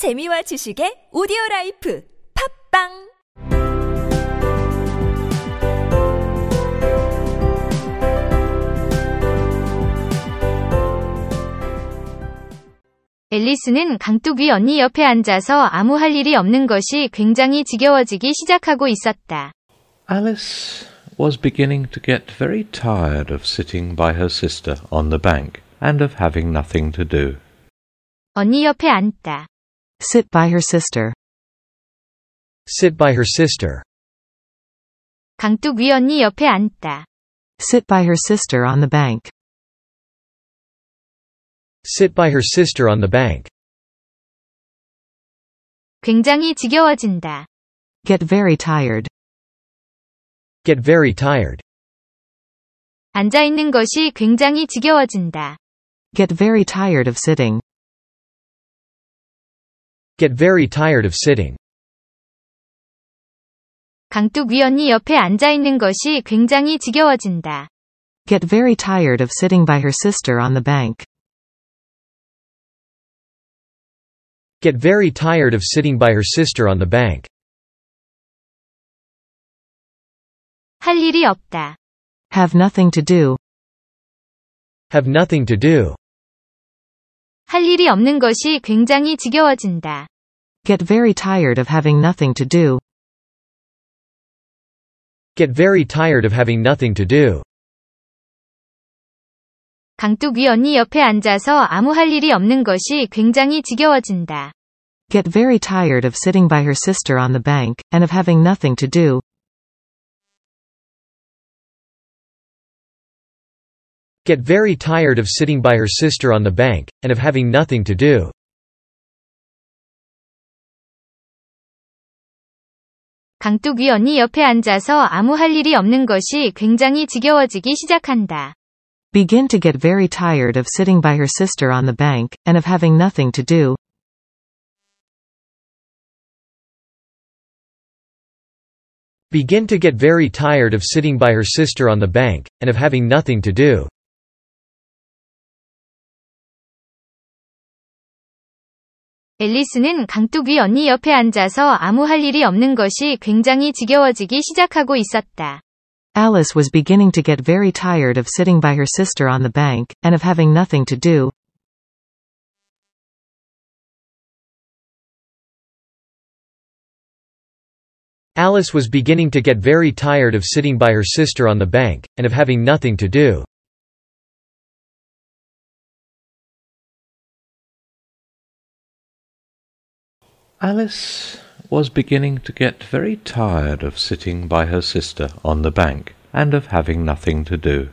재미와 지식의 오디오 라이프 팝빵 앨리스는 강뚝위 언니 옆에 앉아서 아무 할 일이 없는 것이 굉장히 지겨워지기 시작하고 있었다. Alice was beginning to get very tired of sitting by her sister on the bank and of having nothing to do. 언니 옆에 앉다. Sit by her sister. Sit by her sister. 강뚝위 언니 옆에 앉다. Sit by her sister on the bank. Sit by her sister on the bank. 굉장히 지겨워진다. Get very tired. Get very tired. 앉아 있는 것이 굉장히 지겨워진다. Get very tired of sitting. Get very tired of sitting. 강뚝위 언니 옆에 앉아 있는 것이 굉장히 지겨워진다. Get very tired of sitting by her sister on the bank. Get very tired of sitting by her sister on the bank. 할 일이 없다. Have nothing to do. Have nothing to do. 할 일이 없는 것이 굉장히 지겨워진다. Get very tired of having nothing to do. Get very tired of having nothing to do. 강뚝위 언니 옆에 앉아서 아무 할 일이 없는 것이 굉장히 지겨워진다. Get very tired of sitting by her sister on the bank, and of having nothing to do. Get very tired of sitting by her sister on the bank, and of having nothing to do. 강뚝위 언니 옆에 앉아서 아무 할 일이 없는 것이 굉장히 지겨워지기 시작한다. Begin to get very tired of sitting by her sister on the bank, and of having nothing to do. Begin to get very tired of sitting by her sister on the bank, and of having nothing to do. 앨리스는 강뚝위 언니 옆에 앉아서 아무 할 일이 없는 것이 굉장히 지겨워지기 시작하고 있었다. Alice was beginning to get very tired of sitting by her sister on the bank, and of having nothing to do. Alice was beginning to get very tired of sitting by her sister on the bank, and of having nothing to do. Alice was beginning to get very tired of sitting by her sister on the bank and of having nothing to do.